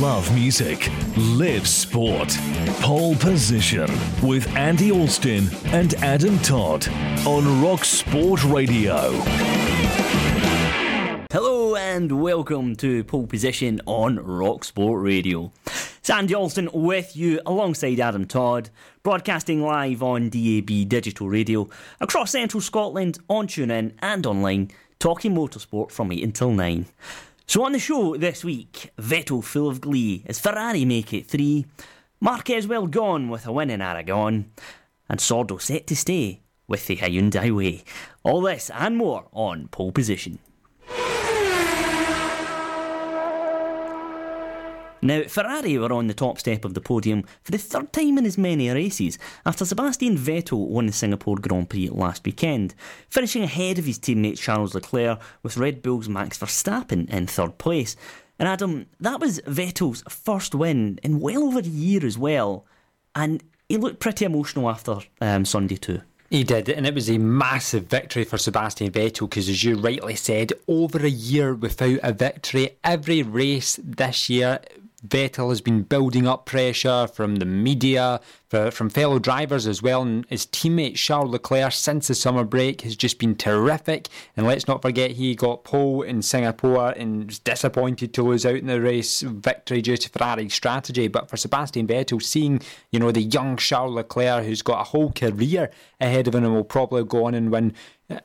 Love music, live sport. Pole position with Andy Alston and Adam Todd on Rock Sport Radio. Hello and welcome to Pole Position on Rock Sport Radio. It's Andy Alston with you alongside Adam Todd, broadcasting live on DAB Digital Radio across central Scotland on TuneIn and online, talking motorsport from 8 until 9. So on the show this week, Vettel full of glee as Ferrari make it three, Marquez well gone with a win in Aragon, and Sordo set to stay with the Hyundai way. All this and more on pole position. Now, Ferrari were on the top step of the podium for the third time in as many races after Sebastian Vettel won the Singapore Grand Prix last weekend, finishing ahead of his teammate Charles Leclerc with Red Bull's Max Verstappen in third place. And Adam, that was Vettel's first win in well over a year as well, and he looked pretty emotional after um, Sunday too. He did, and it was a massive victory for Sebastian Vettel because, as you rightly said, over a year without a victory. Every race this year Vettel has been building up pressure from the media, from fellow drivers as well. And his teammate Charles Leclerc, since the summer break, has just been terrific. And let's not forget he got pole in Singapore and was disappointed to lose out in the race victory due to Ferrari's strategy. But for Sebastian Vettel, seeing you know the young Charles Leclerc who's got a whole career ahead of him and will probably go on and win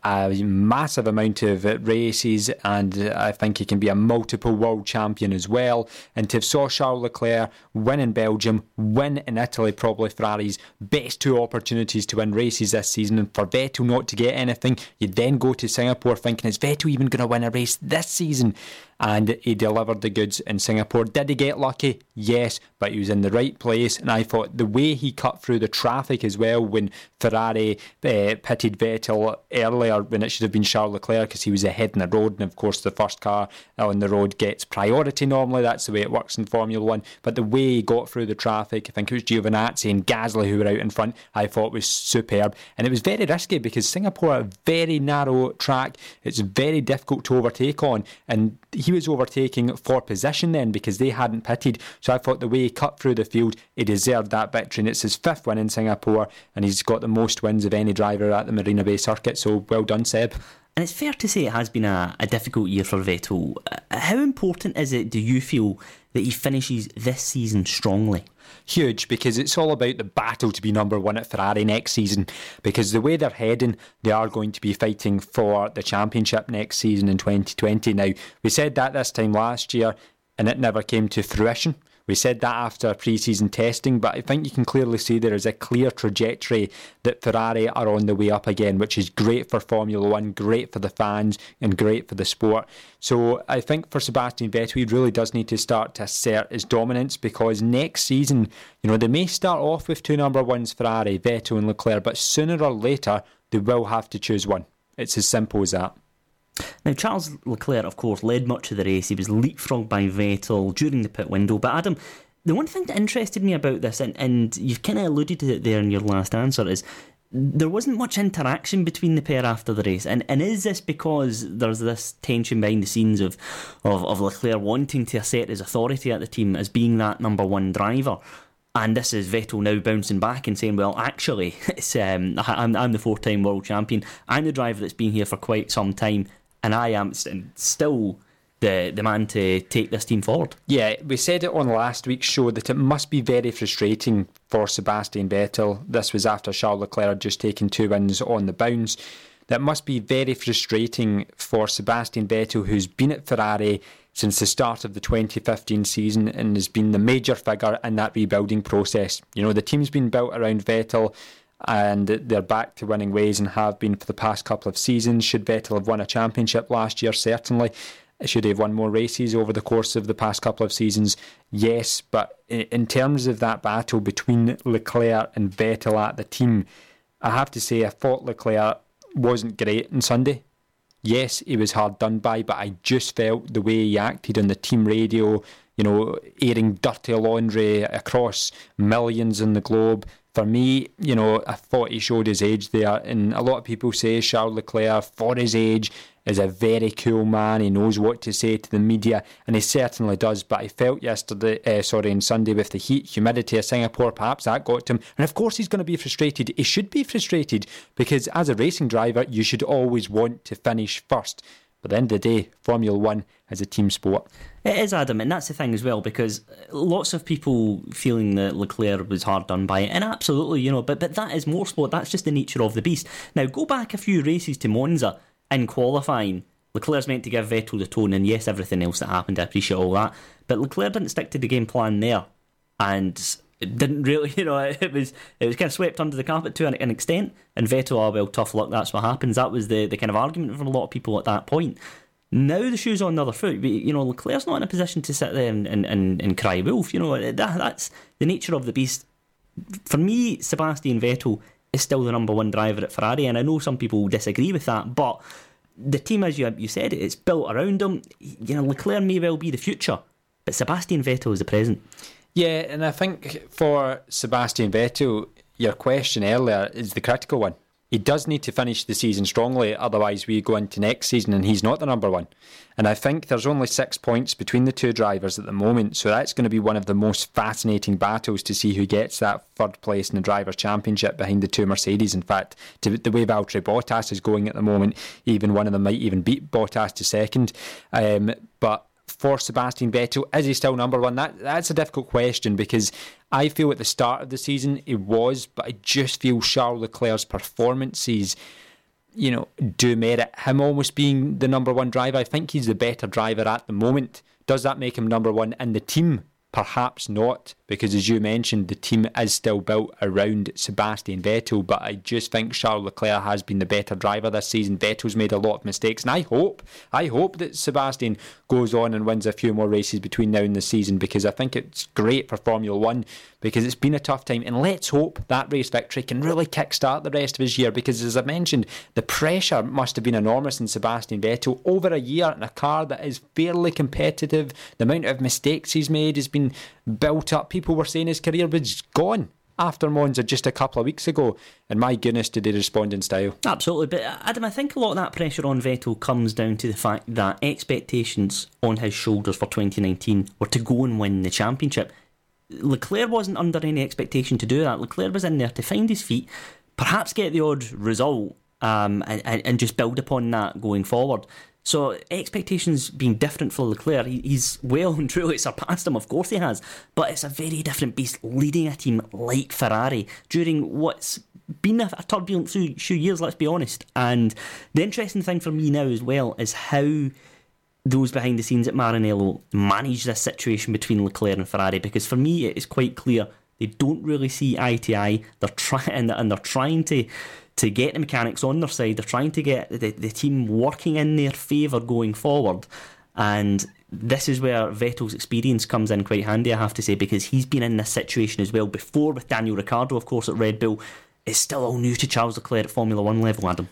a massive amount of races, and I think he can be a multiple world champion as well. And to have saw Charles Leclerc win in Belgium, win in Italy, probably Ferrari's best two opportunities to win races this season, and for Vettel not to get anything, you then go to Singapore thinking, is Vettel even going to win a race this season? And he delivered the goods in Singapore. Did he get lucky? Yes, but he was in the right place, and I thought the way he cut through the traffic as well when Ferrari uh, pitted Vettel earlier when it should have been Charles Leclerc because he was ahead in the road, and of course the first car on the road gets priority normally. That's the way it works in Formula One. But the way he got through the traffic, I think it was Giovinazzi and Gasly who were out in front. I thought was superb, and it was very risky because Singapore a very narrow track. It's very difficult to overtake on, and he was overtaking for position then because they hadn't pitted. So I thought the way he cut through the field, he deserved that victory. And it's his fifth win in Singapore, and he's got the most wins of any driver at the Marina Bay circuit. So well done, Seb. And it's fair to say it has been a, a difficult year for Vettel. Uh, how important is it, do you feel, that he finishes this season strongly? huge because it's all about the battle to be number one at Ferrari next season. Because the way they're heading, they are going to be fighting for the championship next season in 2020. Now, we said that this time last year and it never came to fruition. We said that after pre season testing, but I think you can clearly see there is a clear trajectory that Ferrari are on the way up again, which is great for Formula One, great for the fans, and great for the sport. So I think for Sebastian Vettel, he really does need to start to assert his dominance because next season, you know, they may start off with two number ones Ferrari, Vettel, and Leclerc, but sooner or later, they will have to choose one. It's as simple as that. Now, Charles Leclerc, of course, led much of the race. He was leapfrogged by Vettel during the pit window. But Adam, the one thing that interested me about this, and, and you've kind of alluded to it there in your last answer, is there wasn't much interaction between the pair after the race. And and is this because there's this tension behind the scenes of, of, of Leclerc wanting to assert his authority at the team as being that number one driver? And this is Vettel now bouncing back and saying, well, actually, it's, um, I'm, I'm the four time world champion. I'm the driver that's been here for quite some time and I am still the the man to take this team forward. Yeah, we said it on last week's show that it must be very frustrating for Sebastian Vettel. This was after Charles Leclerc had just taken two wins on the bounce. That must be very frustrating for Sebastian Vettel, who's been at Ferrari since the start of the 2015 season and has been the major figure in that rebuilding process. You know, the team's been built around Vettel and they're back to winning ways and have been for the past couple of seasons. Should Vettel have won a championship last year? Certainly. Should he have won more races over the course of the past couple of seasons? Yes, but in terms of that battle between Leclerc and Vettel at the team, I have to say I thought Leclerc wasn't great on Sunday. Yes, he was hard done by, but I just felt the way he acted on the team radio, you know, airing dirty laundry across millions in the globe, for me, you know, I thought he showed his age there, and a lot of people say Charles Leclerc, for his age, is a very cool man. He knows what to say to the media, and he certainly does. But I felt yesterday, uh, sorry, on Sunday with the heat, humidity of Singapore, perhaps that got to him. And of course, he's going to be frustrated. He should be frustrated because as a racing driver, you should always want to finish first. But at the end of the day, Formula One is a team sport. It is, Adam, and that's the thing as well, because lots of people feeling that Leclerc was hard done by it, and absolutely, you know, but, but that is motorsport, that's just the nature of the beast. Now, go back a few races to Monza in qualifying. Leclerc's meant to give Vettel the tone, and yes, everything else that happened, I appreciate all that, but Leclerc didn't stick to the game plan there, and it didn't really, you know, it was it was kind of swept under the carpet to an, an extent. And Vettel, oh well, tough luck, that's what happens. That was the, the kind of argument from a lot of people at that point. Now the shoe's on the other foot. But, you know, Leclerc's not in a position to sit there and, and, and, and cry wolf. You know, that, that's the nature of the beast. For me, Sebastian Vettel is still the number one driver at Ferrari, and I know some people disagree with that, but the team, as you you said, it's built around him. You know, Leclerc may well be the future, but Sebastian Vettel is the present. Yeah, and I think for Sebastian Vettel, your question earlier is the critical one he does need to finish the season strongly, otherwise we go into next season and he's not the number one. And I think there's only six points between the two drivers at the moment, so that's going to be one of the most fascinating battles to see who gets that third place in the Drivers' Championship behind the two Mercedes. In fact, to the way Valtteri Bottas is going at the moment, even one of them might even beat Bottas to second. Um, but for Sebastian Vettel? Is he still number one? That that's a difficult question because I feel at the start of the season he was, but I just feel Charles Leclerc's performances, you know, do merit him almost being the number one driver. I think he's the better driver at the moment. Does that make him number one in the team? Perhaps not, because as you mentioned, the team is still built around Sebastian Vettel. But I just think Charles Leclerc has been the better driver this season. Vettel's made a lot of mistakes, and I hope, I hope that Sebastian goes on and wins a few more races between now and the season, because I think it's great for Formula One because it's been a tough time. And let's hope that race victory can really kickstart the rest of his year because, as I mentioned, the pressure must have been enormous in Sebastian Vettel over a year in a car that is fairly competitive. The amount of mistakes he's made has been built up. People were saying his career was gone after Monza just a couple of weeks ago. And my goodness, did they respond in style? Absolutely. But uh, Adam, I think a lot of that pressure on Vettel comes down to the fact that expectations on his shoulders for 2019 were to go and win the championship. Leclerc wasn't under any expectation to do that. Leclerc was in there to find his feet, perhaps get the odd result, um, and, and just build upon that going forward. So expectations being different for Leclerc, he's well and truly surpassed him. Of course he has, but it's a very different beast leading a team like Ferrari during what's been a, turbulent few years. Let's be honest. And the interesting thing for me now as well is how those behind the scenes at Maranello manage this situation between Leclerc and Ferrari because for me it is quite clear they don't really see eye to eye. They're trying and they're trying to to get the mechanics on their side. They're trying to get the, the team working in their favour going forward. And this is where Vettel's experience comes in quite handy, I have to say, because he's been in this situation as well before with Daniel Ricciardo, of course, at Red Bull. It's still all new to Charles Leclerc at Formula One level, Adam.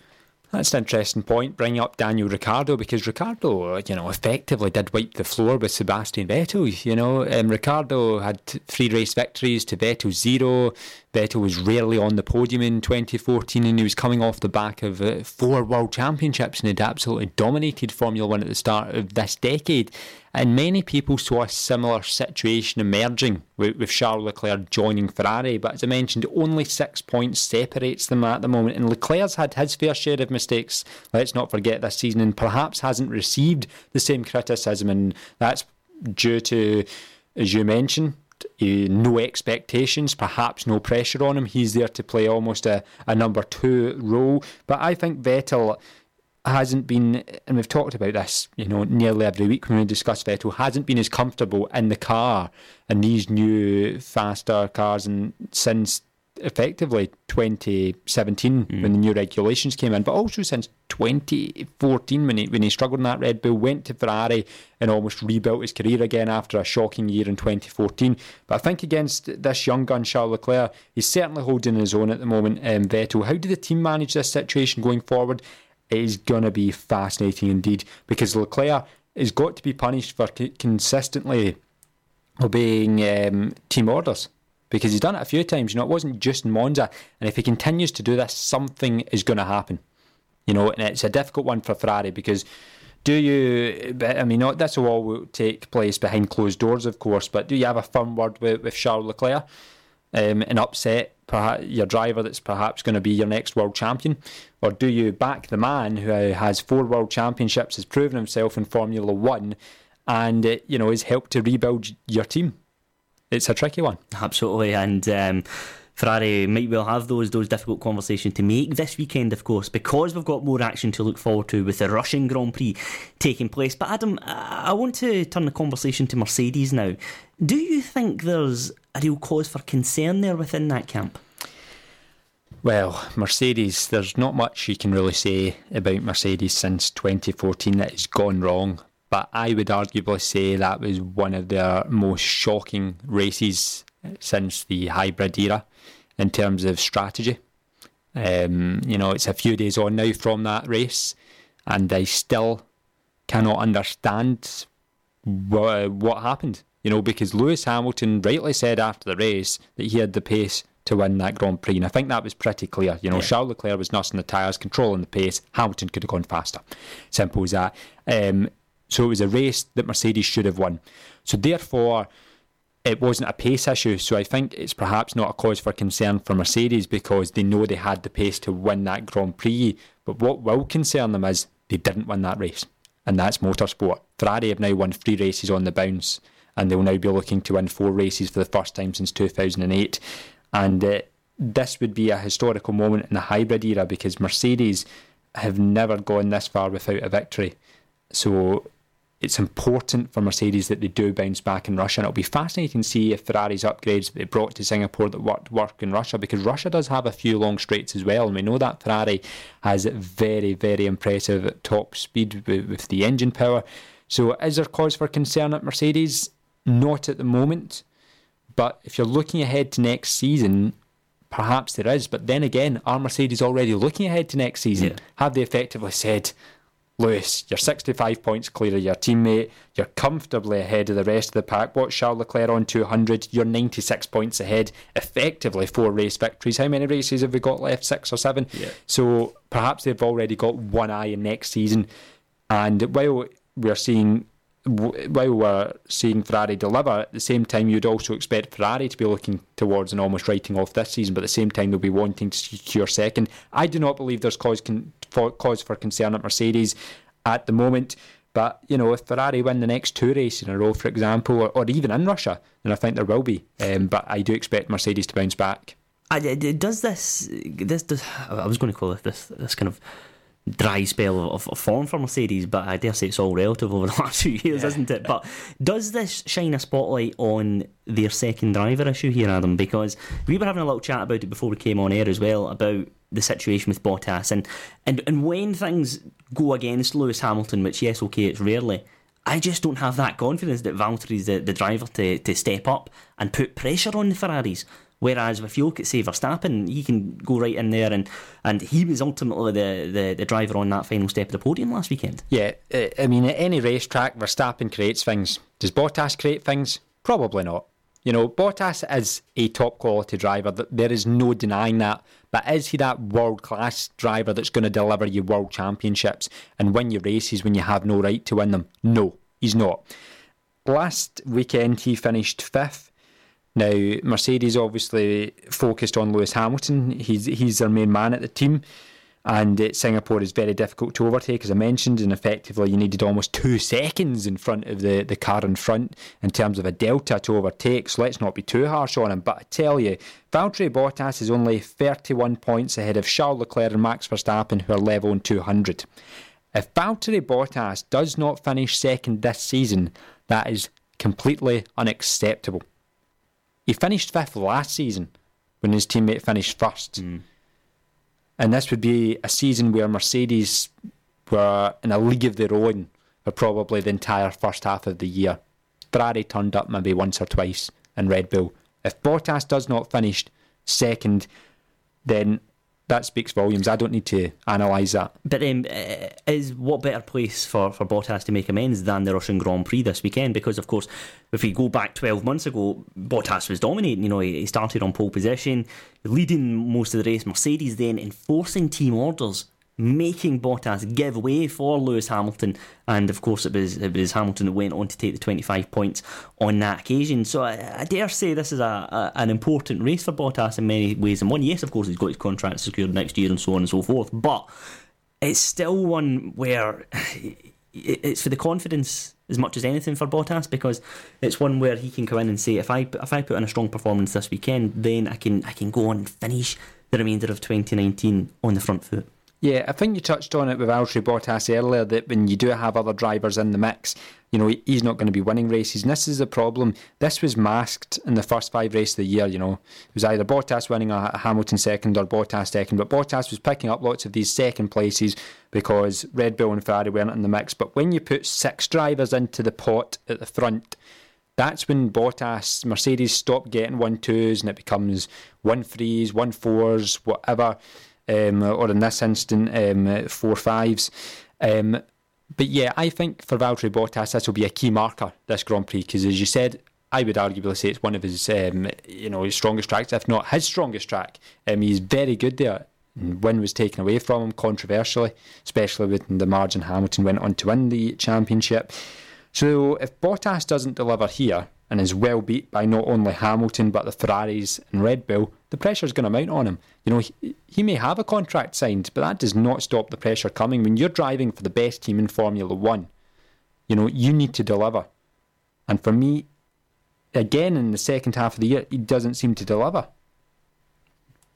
That's an interesting point, bringing up Daniel Ricciardo, because Ricciardo, you know, effectively did wipe the floor with Sebastian Vettel. You know, um, Ricciardo had three race victories to Vettel zero. Vettel was rarely on the podium in 2014 and he was coming off the back of uh, four world championships and had absolutely dominated Formula One at the start of this decade. And many people saw a similar situation emerging with, with Charles Leclerc joining Ferrari. But as I mentioned, only six points separates them at the moment. And Leclerc's had his fair share of mistakes, let's not forget this season, and perhaps hasn't received the same criticism. And that's due to, as you mentioned, uh, no expectations, perhaps no pressure on him. He's there to play almost a, a number two role. But I think Vettel hasn't been, and we've talked about this, you know, nearly every week when we discuss Vettel, hasn't been as comfortable in the car in these new faster cars and since effectively 2017 mm. when the new regulations came in, but also since 2014 when he, when he struggled in that Red Bull, went to Ferrari and almost rebuilt his career again after a shocking year in 2014. But I think against this young gun, Charles Leclerc, he's certainly holding his own at the moment. Um, Vettel, how do the team manage this situation going forward? Is going to be fascinating indeed because Leclerc has got to be punished for consistently obeying um, team orders because he's done it a few times. You know, it wasn't just Monza, and if he continues to do this, something is going to happen. You know, and it's a difficult one for Ferrari because do you? I mean, not this will all take place behind closed doors, of course, but do you have a firm word with, with Charles Leclerc um, and upset perhaps your driver that's perhaps going to be your next world champion, or do you back the man who has four world championships, has proven himself in Formula One, and uh, you know has helped to rebuild your team? It's a tricky one. Absolutely, and. Um Ferrari might well have those those difficult conversations to make this weekend, of course, because we've got more action to look forward to with the Russian Grand Prix taking place. But Adam, I want to turn the conversation to Mercedes now. Do you think there's a real cause for concern there within that camp? Well, Mercedes, there's not much you can really say about Mercedes since 2014 that has gone wrong. But I would arguably say that was one of their most shocking races since the hybrid era in terms of strategy. Um, you know, it's a few days on now from that race, and I still cannot understand what, what happened. You know, because Lewis Hamilton rightly said after the race that he had the pace to win that Grand Prix, and I think that was pretty clear. You know, yeah. Charles Leclerc was nursing the tyres, controlling the pace. Hamilton could have gone faster. Simple as that. Um, so it was a race that Mercedes should have won. So therefore, it wasn't a pace issue. So I think it's perhaps not a cause for concern for Mercedes because they know they had the pace to win that Grand Prix. But what will concern them is they didn't win that race. And that's motorsport. Ferrari have now won three races on the bounce, and they'll now be looking to win four races for the first time since 2008. And uh, this would be a historical moment in the hybrid era because Mercedes have never gone this far without a victory. So it's important for Mercedes that they do bounce back in Russia. And it'll be fascinating to see if Ferrari's upgrades that they brought to Singapore that worked work in Russia because Russia does have a few long straights as well. And we know that Ferrari has very, very impressive top speed with, with the engine power. So is there cause for concern at Mercedes? Not at the moment. But if you're looking ahead to next season, perhaps there is. But then again, are Mercedes already looking ahead to next season? Yeah. Have they effectively said, Lewis, you're 65 points clear of your teammate. You're comfortably ahead of the rest of the pack. What's Charles Leclerc on 200? You're 96 points ahead. Effectively four race victories. How many races have we got left? Six or seven? Yeah. So perhaps they've already got one eye in next season. And while we're seeing while we're seeing Ferrari deliver, at the same time you'd also expect Ferrari to be looking towards and almost writing off this season, but at the same time they'll be wanting to secure second. I do not believe there's cause con- for, cause for concern at Mercedes at the moment. But you know, if Ferrari win the next two races in a row, for example, or, or even in Russia, then I think there will be. Um, but I do expect Mercedes to bounce back. I, does this? This. I was going to call it this. This kind of dry spell of, of, form for Mercedes, but I dare say it's all relative over the last few years, yeah. isn't it? But does this shine a spotlight on their second driver issue here, Adam? Because we were having a little chat about it before we came on air as well about the situation with Bottas and and, and when things go against Lewis Hamilton, which yes, okay, it's rarely. I just don't have that confidence that Valtteri's the, the driver to, to step up and put pressure on the Ferraris. Whereas if you look at say Verstappen, he can go right in there, and, and he was ultimately the, the, the driver on that final step of the podium last weekend. Yeah, uh, I mean at any racetrack, Verstappen creates things. Does Bottas create things? Probably not. You know, Bottas is a top quality driver. There is no denying that. But is he that world class driver that's going to deliver you world championships and win your races when you have no right to win them? No, he's not. Last weekend, he finished fifth now, Mercedes obviously focused on Lewis Hamilton. He's he's their main man at the team, and uh, Singapore is very difficult to overtake, as I mentioned. And effectively, you needed almost two seconds in front of the, the car in front in terms of a delta to overtake. So let's not be too harsh on him. But I tell you, Valtteri Bottas is only 31 points ahead of Charles Leclerc and Max Verstappen, who are level on 200. If Valtteri Bottas does not finish second this season, that is completely unacceptable. He finished fifth last season when his teammate finished first. Mm. And this would be a season where Mercedes were in a league of their own for probably the entire first half of the year. Ferrari turned up maybe once or twice, and Red Bull. If Bottas does not finish second, then that speaks volumes. I don't need to analyse that. But um, uh, is what better place for, for Bottas to make amends than the Russian Grand Prix this weekend? Because, of course, if we go back 12 months ago, Bottas was dominating. You know, he started on pole position, leading most of the race. Mercedes then enforcing team orders making Bottas give way for Lewis Hamilton. And of course, it was, it was Hamilton that went on to take the 25 points on that occasion. So I, I dare say this is a, a, an important race for Bottas in many ways. And one, yes, of course, he's got his contract secured next year and so on and so forth. But it's still one where it's for the confidence as much as anything for Bottas because it's one where he can come in and say if I if I put in a strong performance this weekend, then I can I can go on and finish the remainder of 2019 on the front foot. Yeah, I think you touched on it with Valtteri Bottas earlier that when you do have other drivers in the mix, you know, he's not going to be winning races. And this is a problem. This was masked in the first five races of the year, you know. It was either Bottas winning a Hamilton second or Bottas second. But Bottas was picking up lots of these second places because Red Bull and Ferrari weren't in the mix. But when you put six drivers into the pot at the front, that's when Bottas, Mercedes stop getting one twos and it becomes one threes, one fours, whatever um, or in this instant, um, four fives. Um, but yeah, I think for Valtteri Bottas, this will be a key marker this Grand Prix because, as you said, I would arguably say it's one of his, um, you know, his strongest tracks, if not his strongest track. Um, he's very good there. Win was taken away from him controversially, especially when the margin Hamilton went on to win the championship. So if Bottas doesn't deliver here, and is well beat by not only Hamilton but the Ferraris and Red Bull, the pressure's going to mount on him. You know, he, he may have a contract signed, but that does not stop the pressure coming. When you're driving for the best team in Formula One, you know, you need to deliver. And for me, again, in the second half of the year, he doesn't seem to deliver.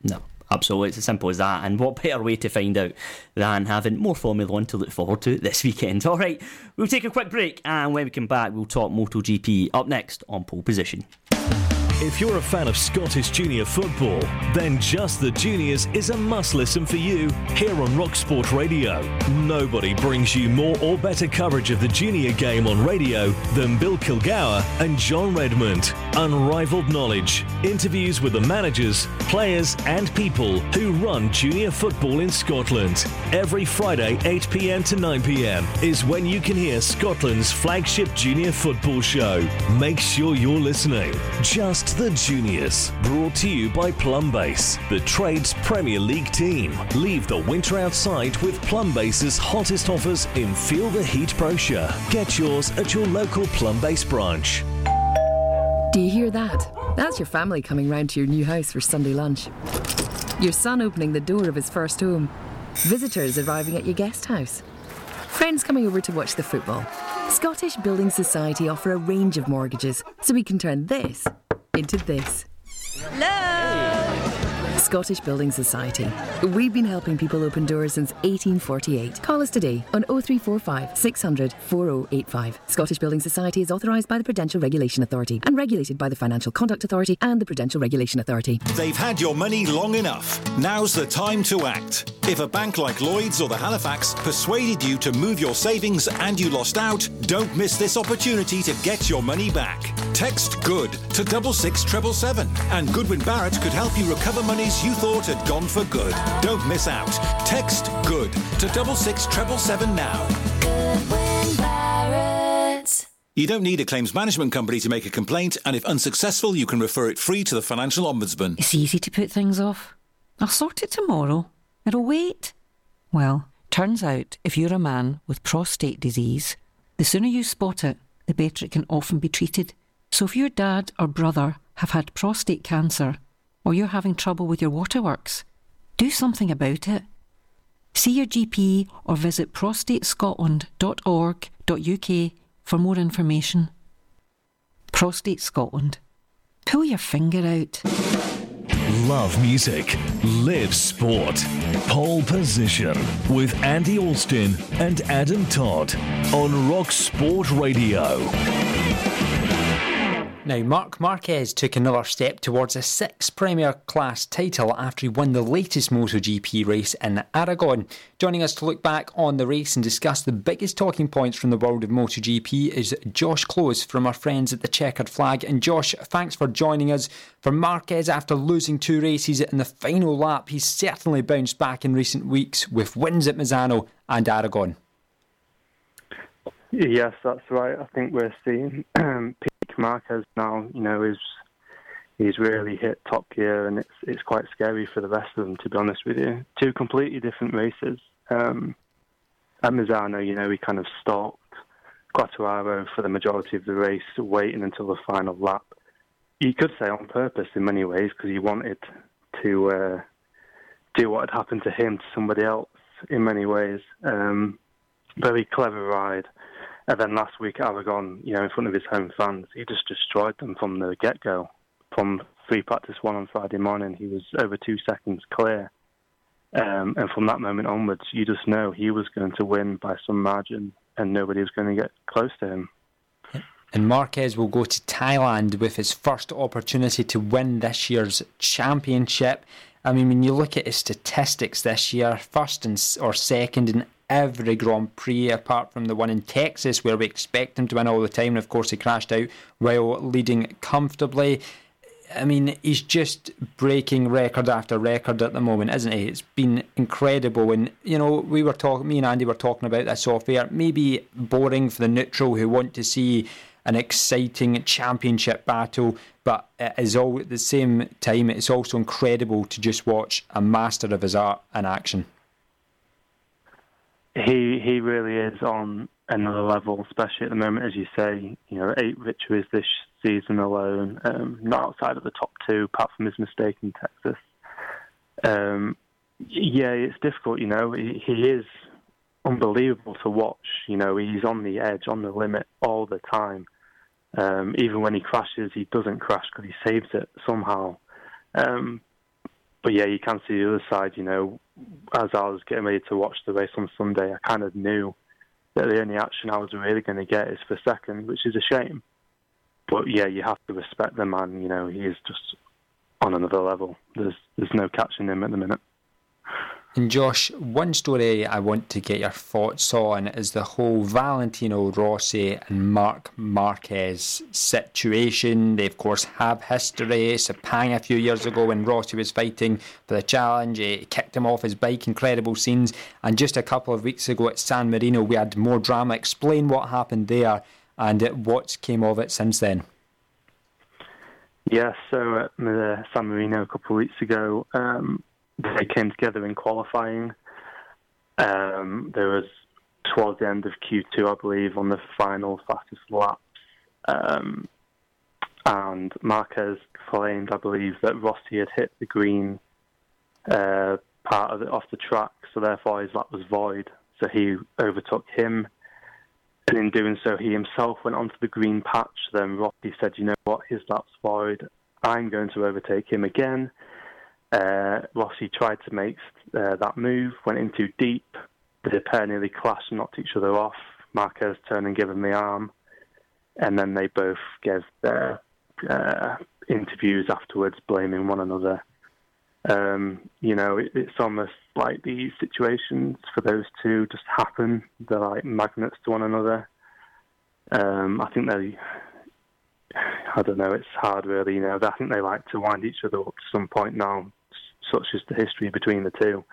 No. Absolutely, it's as simple as that. And what better way to find out than having more Formula One to look forward to this weekend? All right, we'll take a quick break, and when we come back, we'll talk MotoGP up next on pole position. If you're a fan of Scottish junior football, then Just the Juniors is a must listen for you here on Rock Sport Radio. Nobody brings you more or better coverage of the junior game on radio than Bill Kilgour and John Redmond. Unrivaled knowledge, interviews with the managers, players, and people who run junior football in Scotland. Every Friday, 8 pm to 9 pm, is when you can hear Scotland's flagship junior football show. Make sure you're listening. Just the Juniors, brought to you by Plumbase, the trade's Premier League team. Leave the winter outside with Plumbase's hottest offers in Feel the Heat brochure. Get yours at your local Plumbase branch. Do you hear that? That's your family coming round to your new house for Sunday lunch. Your son opening the door of his first home. Visitors arriving at your guest house. Friends coming over to watch the football. Scottish Building Society offer a range of mortgages, so we can turn this into this. Hello! Scottish Building Society. We've been helping people open doors since 1848. Call us today on 0345 600 4085. Scottish Building Society is authorised by the Prudential Regulation Authority and regulated by the Financial Conduct Authority and the Prudential Regulation Authority. They've had your money long enough. Now's the time to act. If a bank like Lloyds or the Halifax persuaded you to move your savings and you lost out, don't miss this opportunity to get your money back. Text GOOD to double six treble seven, and Goodwin Barrett could help you recover monies you thought had gone for good. Don't miss out. Text GOOD to double six treble seven now. Goodwin Barrett. You don't need a claims management company to make a complaint, and if unsuccessful, you can refer it free to the Financial Ombudsman. It's easy to put things off. I'll sort it tomorrow. It'll wait. Well, turns out if you're a man with prostate disease, the sooner you spot it, the better it can often be treated. So if your dad or brother have had prostate cancer, or you're having trouble with your waterworks, do something about it. See your GP or visit prostatescotland.org.uk for more information. Prostate Scotland. Pull your finger out. Love music, live sport. Pole position with Andy Alston and Adam Todd on Rock Sport Radio. Now, Marc Marquez took another step towards a sixth Premier Class title after he won the latest MotoGP race in Aragon. Joining us to look back on the race and discuss the biggest talking points from the world of MotoGP is Josh Close from our friends at the Checkered Flag. And Josh, thanks for joining us. For Marquez, after losing two races in the final lap, he's certainly bounced back in recent weeks with wins at Misano and Aragon. Yes, that's right. I think we're seeing peak Marquez now. You know, is he's really hit top gear, and it's it's quite scary for the rest of them. To be honest with you, two completely different races. Um, at Misano, you know, he kind of stalked Quartararo for the majority of the race, waiting until the final lap. You could say on purpose in many ways because he wanted to uh, do what had happened to him to somebody else in many ways. Um, very clever ride. And then last week Aragon, you know, in front of his home fans, he just destroyed them from the get go. From free practice one on Friday morning, he was over two seconds clear. Um, and from that moment onwards, you just know he was going to win by some margin and nobody was going to get close to him. And Marquez will go to Thailand with his first opportunity to win this year's championship. I mean, when you look at his statistics this year, first and or second in every Grand Prix apart from the one in Texas, where we expect him to win all the time. And of course, he crashed out while leading comfortably. I mean, he's just breaking record after record at the moment, isn't he? It's been incredible. And, you know, we were talking, me and Andy were talking about this off air. Maybe boring for the neutral who want to see an exciting championship battle, but it is all at the same time, it's also incredible to just watch a master of his art in action. He he really is on another level, especially at the moment, as you say. You know, eight victories this season alone, um, not outside of the top two, apart from his mistake in Texas. Um, yeah, it's difficult. You know, he, he is unbelievable to watch. You know, he's on the edge, on the limit all the time. Um, even when he crashes, he doesn't crash because he saves it somehow. Um, but yeah, you can see the other side. You know, as I was getting ready to watch the race on Sunday, I kind of knew that the only action I was really going to get is for second, which is a shame. But yeah, you have to respect the man. You know, he is just on another level. There's there's no catching him at the minute. And Josh, one story I want to get your thoughts on is the whole Valentino Rossi and Marc Marquez situation. They, of course, have history. Sepang a few years ago when Rossi was fighting for the challenge, he kicked him off his bike, incredible scenes. And just a couple of weeks ago at San Marino, we had more drama. Explain what happened there and what came of it since then. Yeah, so at San Marino a couple of weeks ago, um, they came together in qualifying. Um, there was towards the end of Q2, I believe, on the final fastest laps. Um, and Marquez claimed, I believe, that Rossi had hit the green uh, part of it off the track, so therefore his lap was void. So he overtook him, and in doing so, he himself went onto the green patch. Then Rossi said, "You know what? His lap's void. I'm going to overtake him again." Uh, Rossi tried to make uh, that move, went in too deep. The pair nearly clashed and knocked each other off. Marquez turned and gave him the arm, and then they both gave their uh, interviews afterwards, blaming one another. Um, you know, it, it's almost like these situations for those two just happen. They're like magnets to one another. Um, I think they I don't know. It's hard, really. You know, I think they like to wind each other up to some point now. Such is the history between the two.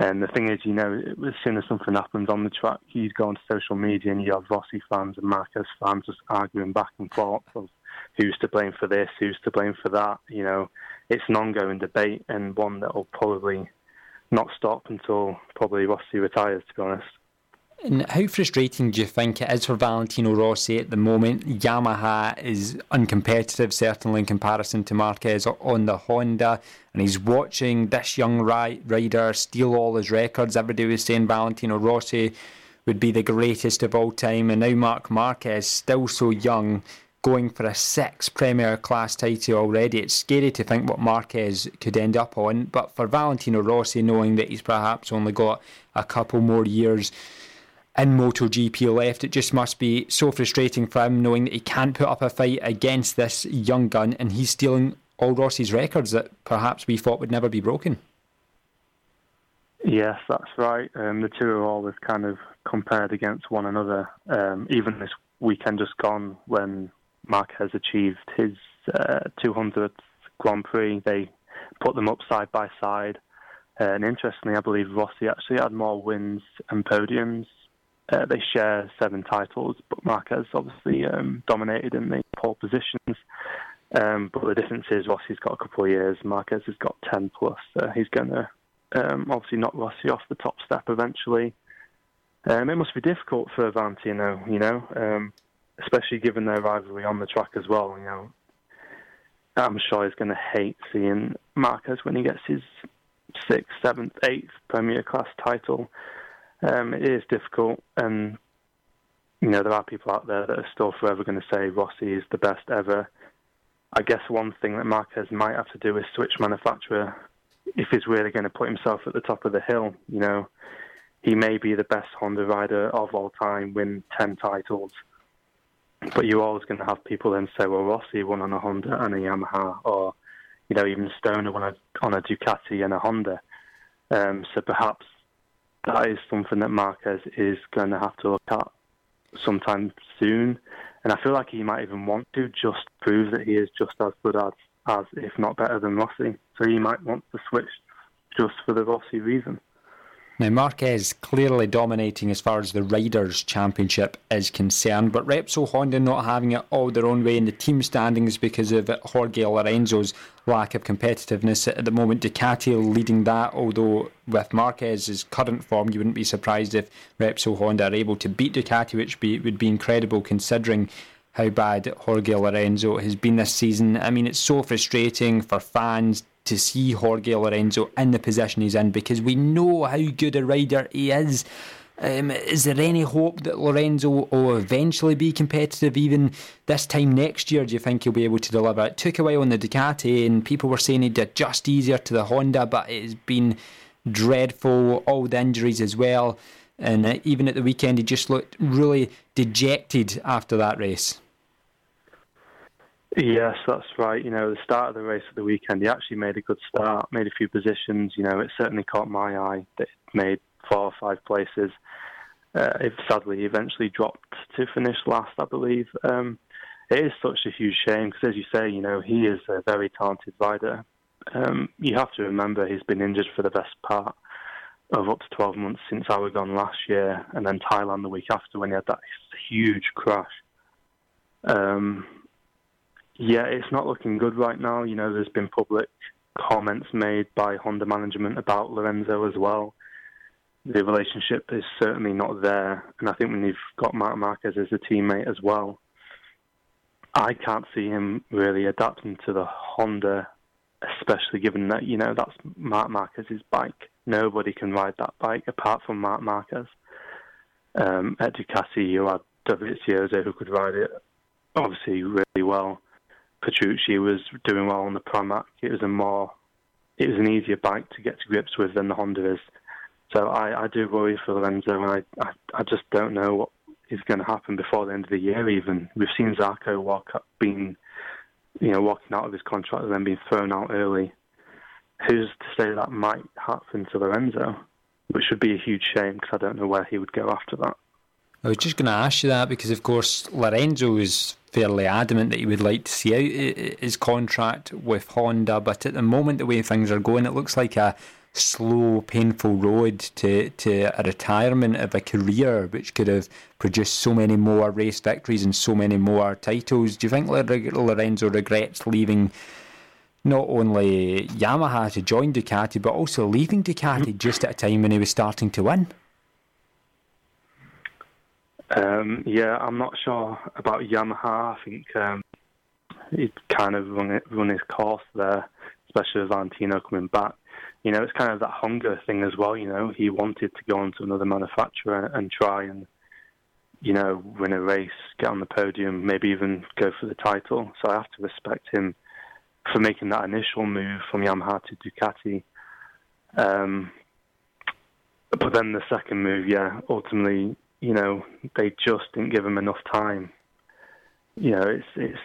And the thing is, you know, as soon as something happens on the track, you go on social media and you have Rossi fans and Marquez fans just arguing back and forth of who's to blame for this, who's to blame for that. You know, it's an ongoing debate and one that will probably not stop until probably Rossi retires, to be honest. And how frustrating do you think it is for Valentino Rossi at the moment? Yamaha is uncompetitive, certainly in comparison to Marquez on the Honda, and he's watching this young rider steal all his records. Every day was saying Valentino Rossi would be the greatest of all time, and now Marc Marquez, still so young, going for a six Premier Class title already. It's scary to think what Marquez could end up on, but for Valentino Rossi, knowing that he's perhaps only got a couple more years in MotoGP left. It just must be so frustrating for him knowing that he can't put up a fight against this young gun and he's stealing all Rossi's records that perhaps we thought would never be broken. Yes, that's right. Um, the two are always kind of compared against one another. Um, even this weekend just gone, when Marc has achieved his uh, 200th Grand Prix, they put them up side by side. Uh, and interestingly, I believe Rossi actually had more wins and podiums uh, they share seven titles, but Marquez obviously um, dominated in the pole positions. Um, but the difference is Rossi's got a couple of years, Marquez has got 10 plus. So he's going to Um, obviously, knock Rossi off the top step eventually. Um, it must be difficult for Valentino, you know, um, especially given their rivalry on the track as well. You know, I'm sure he's going to hate seeing Marquez when he gets his sixth, seventh, eighth Premier Class title. Um, it is difficult, and you know there are people out there that are still forever going to say Rossi is the best ever. I guess one thing that Marquez might have to do is switch manufacturer if he's really going to put himself at the top of the hill. You know, he may be the best Honda rider of all time, win ten titles, but you're always going to have people then say, "Well, Rossi won on a Honda and a Yamaha," or you know, even Stoner won on a Ducati and a Honda. Um, so perhaps that is something that Marquez is going to have to look at sometime soon. And I feel like he might even want to just prove that he is just as good as, as if not better than Rossi. So he might want to switch just for the Rossi reason. Now, Marquez clearly dominating as far as the Riders' Championship is concerned, but Repsol Honda not having it all their own way in the team standings because of Jorge Lorenzo's lack of competitiveness at the moment. Ducati leading that, although with Marquez's current form, you wouldn't be surprised if Repsol Honda are able to beat Ducati, which be, would be incredible considering how bad Jorge Lorenzo has been this season. I mean, it's so frustrating for fans to see Jorge Lorenzo in the position he's in because we know how good a rider he is. Um, is there any hope that Lorenzo will eventually be competitive even this time next year? Do you think he'll be able to deliver? It took a while on the Ducati, and people were saying he'd adjust easier to the Honda, but it has been dreadful. All the injuries as well. And uh, even at the weekend, he just looked really dejected after that race. Yes, that's right. You know, the start of the race at the weekend, he actually made a good start, made a few positions. You know, it certainly caught my eye that he made four or five places. Uh, it, sadly, he eventually dropped to finish last, I believe. Um, it is such a huge shame because, as you say, you know, he is a very talented rider. Um, you have to remember he's been injured for the best part of up to 12 months since Aragon last year and then Thailand the week after when he had that huge crash. Um, yeah, it's not looking good right now. You know, there's been public comments made by Honda management about Lorenzo as well. The relationship is certainly not there, and I think when you've got Marc Marquez as a teammate as well, I can't see him really adapting to the Honda, especially given that you know that's Marc Marquez's bike. Nobody can ride that bike apart from Marc Marquez. Um, at Ducati, you had Dovizioso who could ride it obviously really well. Petrucci was doing well on the Pramac. It was a more, it was an easier bike to get to grips with than the Honda is. So I, I do worry for Lorenzo, and I, I, I just don't know what is going to happen before the end of the year. Even we've seen Zarco walk up, being, you know, walking out of his contract and then being thrown out early. Who's to say that might happen to Lorenzo? Which would be a huge shame because I don't know where he would go after that. I was just going to ask you that because, of course, Lorenzo is fairly adamant that he would like to see out his contract with Honda, but at the moment, the way things are going, it looks like a slow, painful road to, to a retirement of a career which could have produced so many more race victories and so many more titles. Do you think Lorenzo regrets leaving? Not only Yamaha to join Ducati, but also leaving Ducati mm. just at a time when he was starting to win. Um, yeah, I'm not sure about Yamaha. I think um, he kind of run, it, run his course there, especially with Valentino coming back. You know, it's kind of that hunger thing as well. You know, he wanted to go on to another manufacturer and try and, you know, win a race, get on the podium, maybe even go for the title. So I have to respect him for making that initial move from Yamaha to Ducati. Um, but then the second move, yeah, ultimately you know, they just didn't give him enough time. You know, it's it's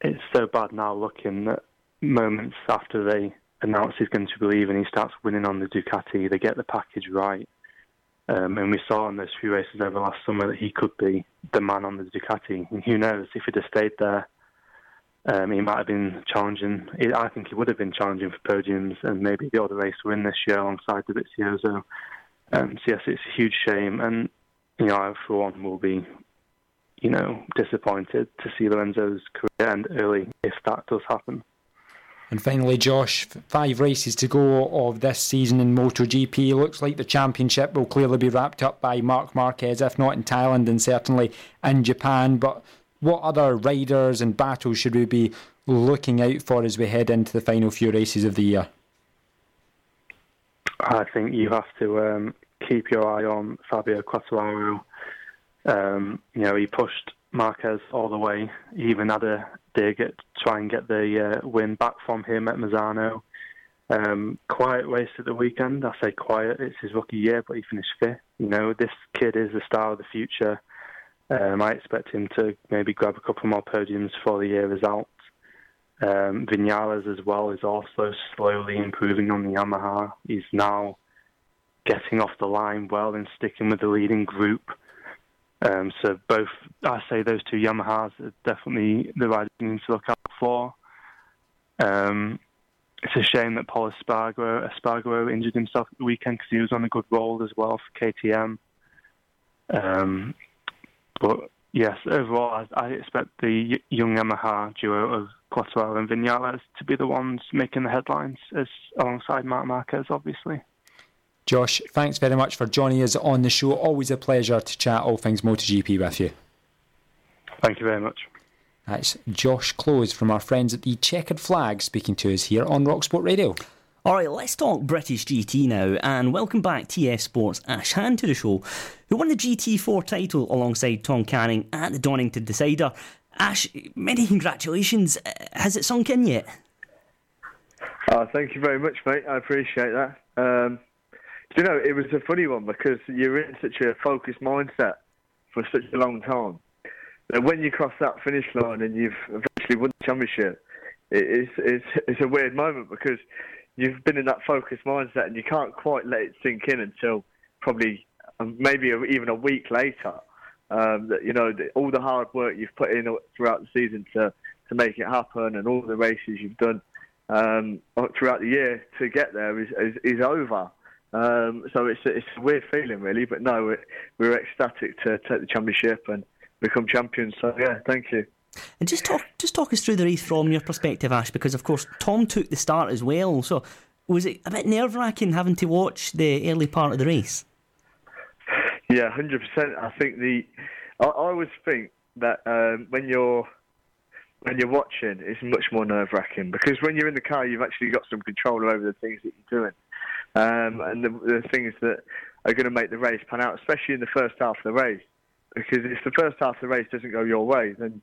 it's so bad now looking that moments after they announce he's going to leave and he starts winning on the Ducati, they get the package right. Um, and we saw in those few races over last summer that he could be the man on the Ducati. And who knows, if he'd have stayed there, um, he might have been challenging. I think he would have been challenging for podiums and maybe the other race win this year alongside Dovizioso. Um, so yes, it's a huge shame. And you know, I for one will be, you know, disappointed to see Lorenzo's career end early if that does happen. And finally, Josh, five races to go of this season in MotoGP. Looks like the championship will clearly be wrapped up by Marc Marquez, if not in Thailand and certainly in Japan. But what other riders and battles should we be looking out for as we head into the final few races of the year? I think you have to um, keep your eye on Fabio Quartararo. Um, you know, he pushed Marquez all the way. He even had a dig at try and get the uh, win back from him at Misano. Um, quiet race at the weekend. I say quiet. It's his rookie year, but he finished fifth. You know, this kid is the star of the future. Um, I expect him to maybe grab a couple more podiums for the year out. Um, Vinales as well is also slowly improving on the Yamaha. He's now getting off the line well and sticking with the leading group. Um, so both, I say those two Yamahas are definitely the riders you need to look out for. Um, it's a shame that Pol Espargaro, Espargaro injured himself at the weekend because he was on a good roll as well for KTM. Um, but yes, overall, I, I expect the young Yamaha duo of Quartararo and Vinales to be the ones making the headlines, as alongside Marc Marquez, obviously. Josh, thanks very much for joining us on the show. Always a pleasure to chat all things MotoGP with you. Thank you very much. That's Josh Close from our friends at the Checkered Flag speaking to us here on Rock Sport Radio. All right, let's talk British GT now, and welcome back TF Sport's Ash Hand to the show, who won the GT4 title alongside Tom Canning at the Donington Decider. Ash, many congratulations. Uh, Has it sunk in yet? Oh, thank you very much, mate. I appreciate that. Um, you know, it was a funny one because you're in such a focused mindset for such a long time that when you cross that finish line and you've eventually won the championship, it is it's, it's a weird moment because you've been in that focused mindset and you can't quite let it sink in until probably um, maybe even a week later. Um, that you know all the hard work you've put in throughout the season to to make it happen and all the races you've done um, throughout the year to get there is is, is over. Um, so it's it's a weird feeling really, but no, we we're ecstatic to take the championship and become champions. So yeah, thank you. And just talk, just talk us through the race from your perspective, Ash, because of course Tom took the start as well. So was it a bit nerve wracking having to watch the early part of the race? Yeah, hundred percent. I think the I, I always think that um, when you're when you're watching, it's much more nerve wracking because when you're in the car, you've actually got some control over the things that you're doing um, and the, the things that are going to make the race pan out, especially in the first half of the race. Because if the first half of the race doesn't go your way, then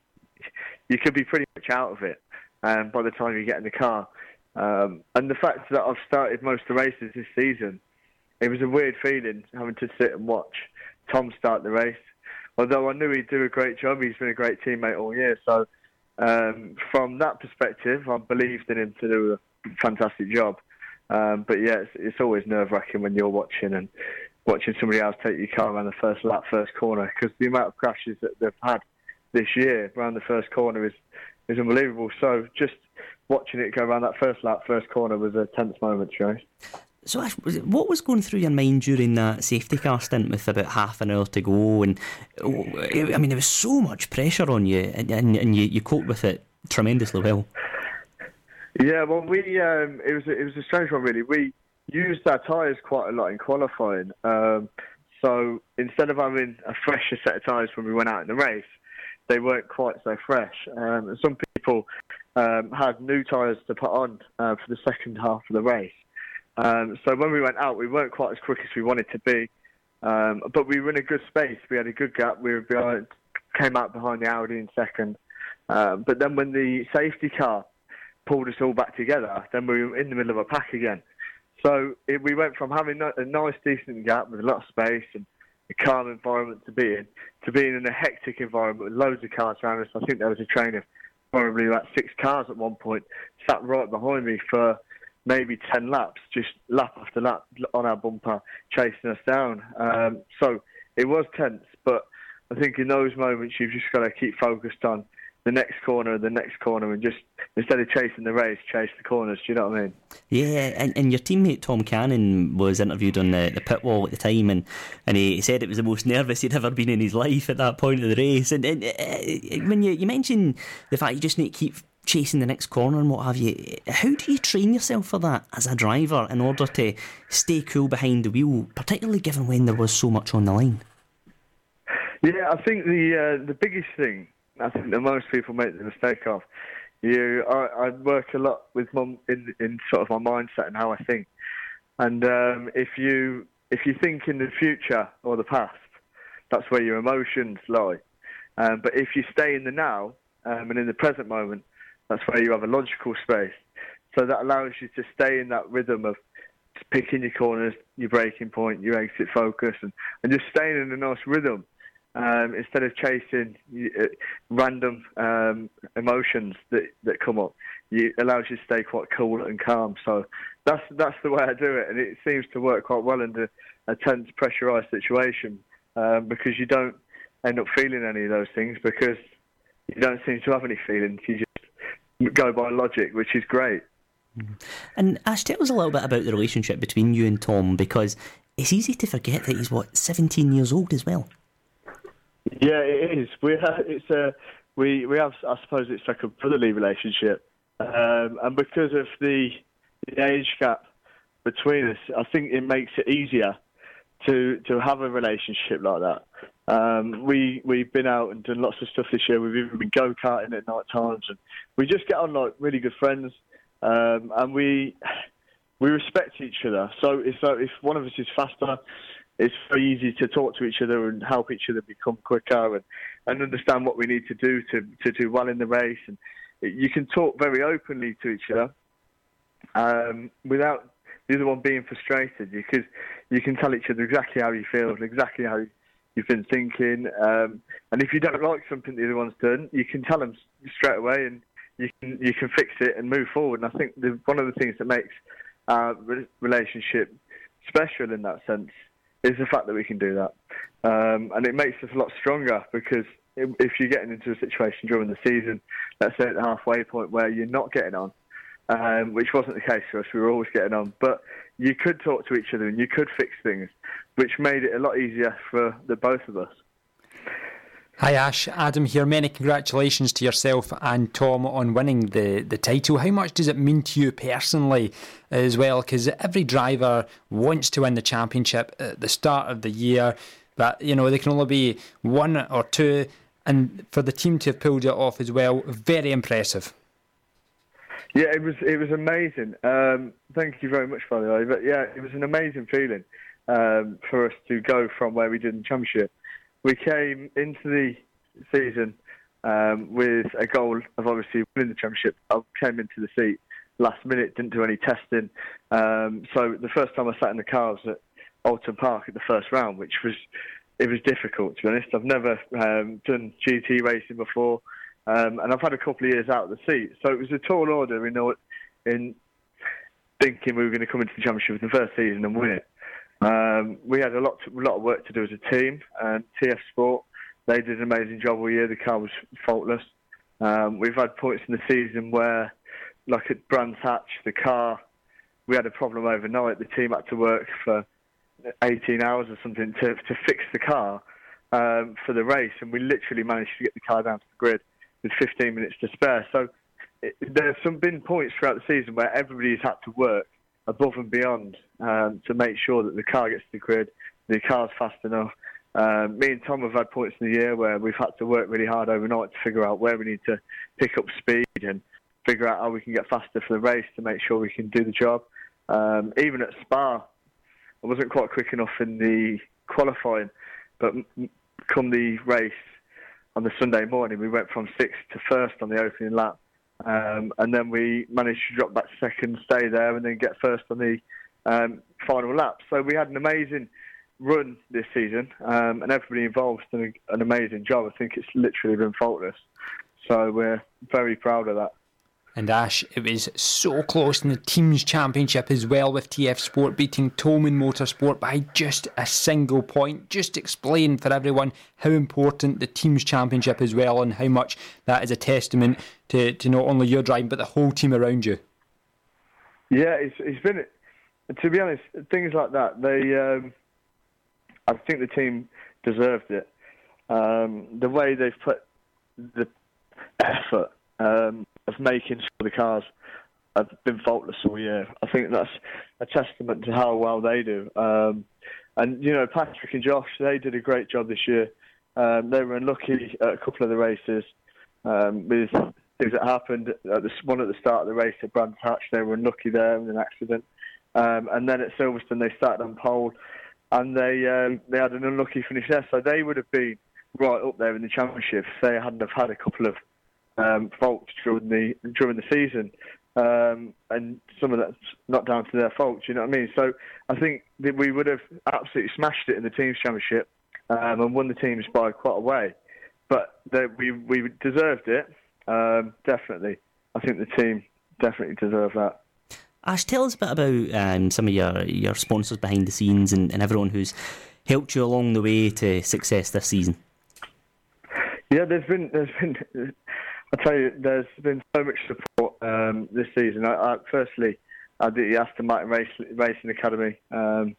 you could be pretty much out of it um, by the time you get in the car. Um, and the fact that I've started most of the races this season, it was a weird feeling having to sit and watch Tom start the race. Although I knew he'd do a great job, he's been a great teammate all year. So um, from that perspective, I believed in him to do a fantastic job. Um, but yeah, it's, it's always nerve wracking when you're watching and watching somebody else take your car around the first lap, first corner, because the amount of crashes that they've had this year around the first corner is is unbelievable. So just watching it go around that first lap, first corner was a tense moment, to So, Ash, what was going through your mind during that safety car stint with about half an hour to go? And I mean, there was so much pressure on you, and, and, and you, you coped with it tremendously well. Yeah, well, we um, it was it was a strange one really. We used our tyres quite a lot in qualifying. Um, so instead of having a fresher set of tyres when we went out in the race, they weren't quite so fresh. Um, some people um, had new tyres to put on uh, for the second half of the race. Um, so when we went out, we weren't quite as quick as we wanted to be, um, but we were in a good space. We had a good gap. We were behind, came out behind the Audi in second. But then when the safety car pulled us all back together, then we were in the middle of a pack again. So it, we went from having a nice, decent gap with a lot of space and a calm environment to be in, to being in a hectic environment with loads of cars around us. I think there was a train of probably about six cars at one point sat right behind me for maybe 10 laps, just lap after lap on our bumper, chasing us down. Um, so it was tense, but I think in those moments you've just got to keep focused on the next corner, the next corner, and just instead of chasing the race, chase the corners. Do you know what I mean? Yeah, and, and your teammate Tom Canning was interviewed on the, the pit wall at the time, and, and he said it was the most nervous he'd ever been in his life at that point of the race. And, and uh, when you, you mentioned the fact you just need to keep chasing the next corner and what have you. How do you train yourself for that as a driver in order to stay cool behind the wheel, particularly given when there was so much on the line? Yeah, I think the uh, the biggest thing I think that most people make the mistake of. You, I, I work a lot with mum in in sort of my mindset and how I think, and um, if you if you think in the future or the past, that's where your emotions lie. Um, but if you stay in the now um, and in the present moment, that's where you have a logical space. So that allows you to stay in that rhythm of picking your corners, your braking point, your exit focus, and, and just staying in a nice rhythm um, instead of chasing uh, random um, emotions that, that come up. It allows you to stay quite cool and calm. So that's that's the way I do it, and it seems to work quite well in a tense, pressurised situation um, because you don't end up feeling any of those things because you don't seem to have any feelings. You just go by logic, which is great. And Ash, tell us a little bit about the relationship between you and Tom because it's easy to forget that he's what 17 years old as well. Yeah, it is. We have, it's a we we have. I suppose it's like a brotherly relationship, um, and because of the, the age gap between us, I think it makes it easier to to have a relationship like that. Um, we we've been out and done lots of stuff this year. We've even been go karting at night times, and we just get on like really good friends, um, and we we respect each other. So if uh, if one of us is faster, it's very easy to talk to each other and help each other become quicker and, and understand what we need to do to, to do well in the race. And you can talk very openly to each other um, without the other one being frustrated because you can tell each other exactly how you feel and exactly how you've been thinking. Um, and if you don't like something the other one's done, you can tell them straight away and you can you can fix it and move forward. And I think the, one of the things that makes our relationship special in that sense is the fact that we can do that. Um, and it makes us a lot stronger because if you're getting into a situation during the season, let's say at the halfway point where you're not getting on, um, which wasn't the case for us, we were always getting on, but you could talk to each other and you could fix things, which made it a lot easier for the both of us. Hi Ash, Adam here. Many congratulations to yourself and Tom on winning the, the title. How much does it mean to you personally as well? Because every driver wants to win the championship at the start of the year, but you know they can only be one or two, and for the team to have pulled it off as well, very impressive. Yeah, it was it was amazing. Um, thank you very much, by the way. But yeah, it was an amazing feeling um, for us to go from where we did in the championship we came into the season um, with a goal of obviously winning the championship. I came into the seat last minute, didn't do any testing. Um, so the first time I sat in the car was at Oulton Park at the first round, which was it was difficult to be honest. I've never um, done GT racing before, um, and I've had a couple of years out of the seat, so it was a tall order in in thinking we were going to come into the championship in the first season and win it. Um, we had a lot, to, a lot of work to do as a team, and TF Sport they did an amazing job all year. The car was faultless. Um, we've had points in the season where, like at Brands Hatch, the car we had a problem overnight. The team had to work for 18 hours or something to to fix the car um, for the race, and we literally managed to get the car down to the grid with 15 minutes to spare. So it, there's some been points throughout the season where everybody's had to work above and beyond um, to make sure that the car gets to the grid, the car's fast enough. Um, me and Tom have had points in the year where we've had to work really hard overnight to figure out where we need to pick up speed and figure out how we can get faster for the race to make sure we can do the job. Um, even at Spa, I wasn't quite quick enough in the qualifying, but come the race on the Sunday morning, we went from sixth to first on the opening lap. Um, and then we managed to drop back second, stay there, and then get first on the um, final lap. So we had an amazing run this season, um, and everybody involved done an amazing job. I think it's literally been faultless. So we're very proud of that. And Ash, it was so close in the teams championship as well with TF Sport beating Tolman Motorsport by just a single point. Just explain for everyone how important the teams championship as well and how much that is a testament to, to not only your driving but the whole team around you. Yeah, it's, it's been, to be honest, things like that, they, um, I think the team deserved it. Um, the way they've put the effort um, of making sure the cars have been faultless all year. I think that's a testament to how well they do. Um, and you know, Patrick and Josh, they did a great job this year. Um, they were unlucky at a couple of the races um, with things that happened. At the, one at the start of the race at Brands Hatch, they were unlucky there with an accident. Um, and then at Silverstone, they started on pole, and they um, they had an unlucky finish there. So they would have been right up there in the championship if they hadn't have had a couple of um, faults during the during the season. Um, and some of that's not down to their fault. You know what I mean? So I think that we would have absolutely smashed it in the teams championship um, and won the teams by quite a way. But they, we we deserved it um, definitely. I think the team definitely deserve that. Ash, tell us a bit about um, some of your, your sponsors behind the scenes and, and everyone who's helped you along the way to success this season. Yeah, there's been there's been I tell you, there's been so much support um, this season. I, I, firstly, I did the Aston Martin Race, Racing Academy. Um,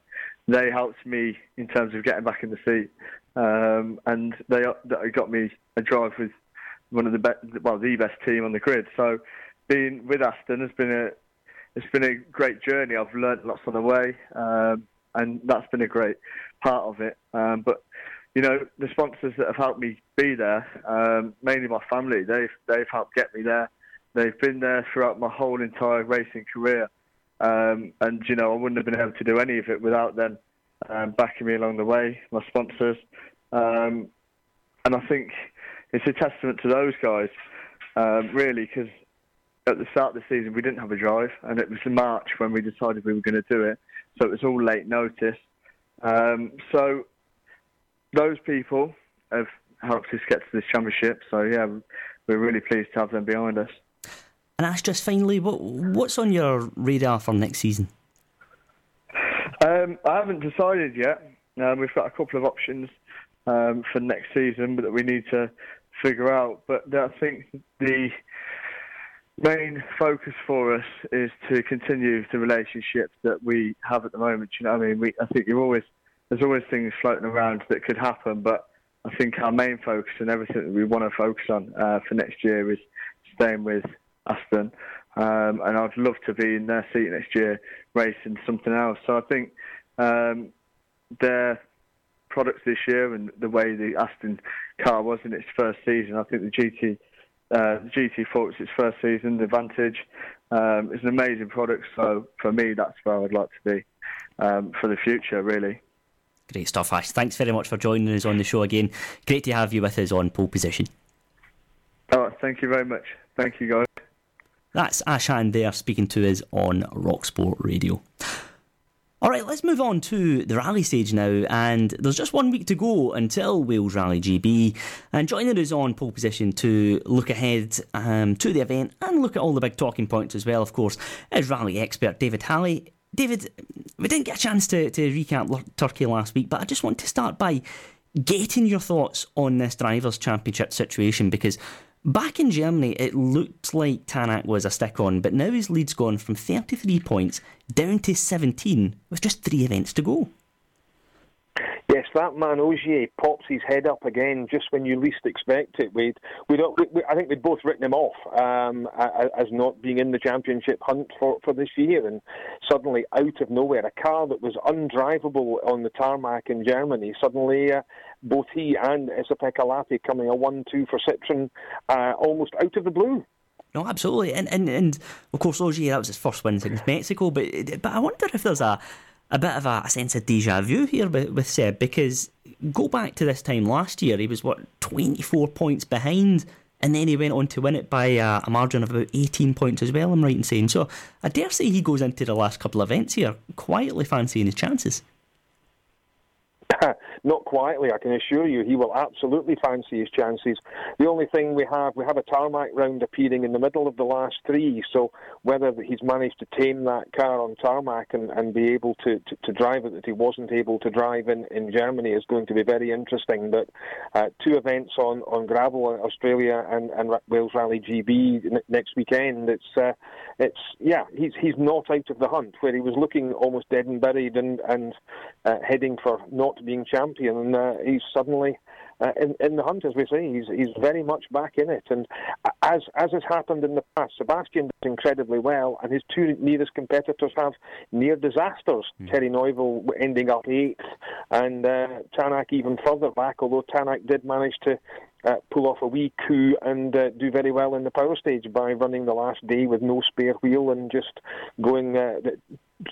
they helped me in terms of getting back in the seat, um, and they, they got me a drive with one of the best, well, the best team on the grid. So, being with Aston has been a it's been a great journey. I've learned lots on the way, um, and that's been a great part of it. Um, but you know, the sponsors that have helped me be there, um, mainly my family, they've they've helped get me there. They've been there throughout my whole entire racing career, um, and you know, I wouldn't have been able to do any of it without them um, backing me along the way. My sponsors, um, and I think it's a testament to those guys, um, really, because at the start of the season we didn't have a drive, and it was in March when we decided we were going to do it, so it was all late notice. Um, so those people have helped us get to this championship. So yeah, we're really pleased to have them behind us. And Ash, just finally, what what's on your radar for next season? Um, I haven't decided yet. Um, we've got a couple of options um, for next season, but that we need to figure out. But I think the main focus for us is to continue the relationship that we have at the moment. You know, I mean, we I think you're always there's always things floating around that could happen, but I think our main focus and everything that we want to focus on uh, for next year is staying with Aston. Um, and I'd love to be in their seat next year racing something else. So I think um, their products this year and the way the Aston car was in its first season, I think the GT uh, the GT4 it's its first season, the Vantage um, is an amazing product. So for me, that's where I'd like to be um, for the future, really. Great stuff, Ash. Thanks very much for joining us on the show again. Great to have you with us on pole position. Oh, thank you very much. Thank you, guys. That's Ash Hand there speaking to us on Rock Sport Radio. All right, let's move on to the rally stage now. And there's just one week to go until Wales Rally GB. And joining us on pole position to look ahead um, to the event and look at all the big talking points as well, of course, is rally expert David Halley. David, we didn't get a chance to, to recap Turkey last week, but I just want to start by getting your thoughts on this Drivers' Championship situation because back in Germany it looked like Tanak was a stick on, but now his lead's gone from 33 points down to 17 with just three events to go. Yes, that man Ogier pops his head up again just when you least expect it. We'd, we'd, we, I think we'd both written him off um, as not being in the championship hunt for, for this year, and suddenly out of nowhere, a car that was undrivable on the tarmac in Germany, suddenly uh, both he and Esapekka Lappi coming a one-two for Citroen uh, almost out of the blue. No, absolutely, and and and of course Ogier that was his first win since Mexico, but but I wonder if there's a a bit of a, a sense of deja vu here with, with Seb because go back to this time last year, he was what 24 points behind, and then he went on to win it by a, a margin of about 18 points as well. I'm right in saying so. I dare say he goes into the last couple of events here quietly fancying his chances. Not quietly, I can assure you, he will absolutely fancy his chances. The only thing we have, we have a tarmac round appearing in the middle of the last three, so whether he's managed to tame that car on tarmac and, and be able to, to, to drive it that he wasn't able to drive in, in Germany is going to be very interesting. But uh, two events on, on gravel, in Australia and, and Wales Rally GB next weekend, it's, uh, it's yeah, he's, he's not out of the hunt, where he was looking almost dead and buried and, and uh, heading for not being champion, and uh, he's suddenly uh, in, in the hunt, as we say. He's, he's very much back in it. And as, as has happened in the past, Sebastian does incredibly well, and his two nearest competitors have near disasters. Mm. Thierry Neuville ending up eighth, and uh, Tanak even further back, although Tanak did manage to uh, pull off a wee coup and uh, do very well in the power stage by running the last day with no spare wheel and just going, uh,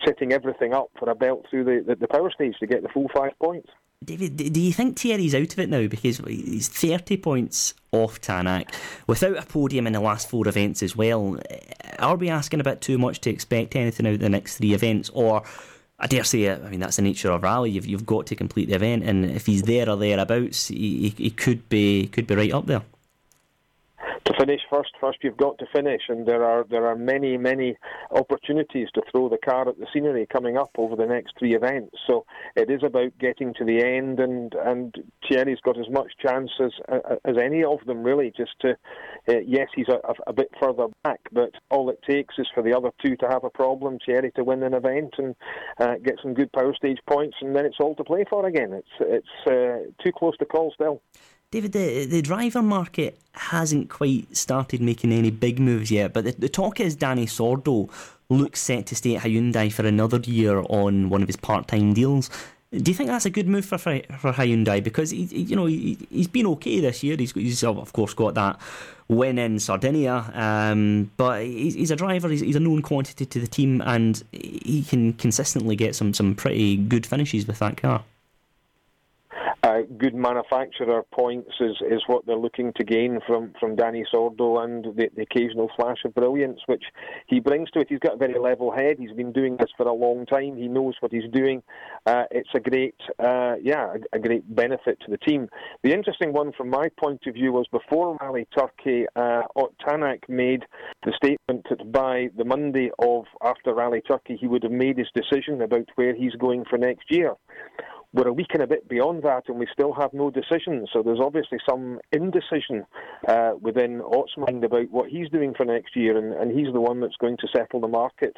setting everything up for a belt through the, the, the power stage to get the full five points. David, do you think Thierry's out of it now because he's 30 points off Tanak without a podium in the last four events as well? Are we asking a bit too much to expect anything out of the next three events, or I dare say, I mean, that's the nature of rally. You've, you've got to complete the event, and if he's there or thereabouts, he, he, he could be could be right up there to finish first. First, you've got to finish, and there are there are many many opportunities to throw the car at the scenery coming up over the next three events. So it is about getting to the end, and and Thierry's got as much chance as as any of them really. Just to uh, yes, he's a, a, bit further back, but all it takes is for the other two to have a problem, Thierry to win an event and uh, get some good power stage points, and then it's all to play for again. It's it's uh, too close to call still. David, the, the driver market hasn't quite started making any big moves yet, but the, the talk is Dani Sordo looks set to stay at Hyundai for another year on one of his part-time deals. Do you think that's a good move for for, Hyundai? Because he, you know he, has been okay this year. He's, he's of course got that win in Sardinia, um, but he's, he's, a driver. He's, he's, a known quantity to the team, and he can consistently get some some pretty good finishes with that car uh, good manufacturer points is, is what they're looking to gain from, from Dani Sordo and the, the, occasional flash of brilliance which he brings to it. He's got a very level head. He's been doing this for a long time. He knows what he's doing. Uh, it's a great, uh, yeah, a, a, great benefit to the team. The interesting one from my point of view was before Rally Turkey, uh, Tanak made the statement that by the Monday of after Rally Turkey, he would have made his decision about where he's going for next year we're a week and a bit beyond that, and we still have no decision. So there's obviously some indecision uh, within Ott's mind about what he's doing for next year, and, and he's the one that's going to settle the market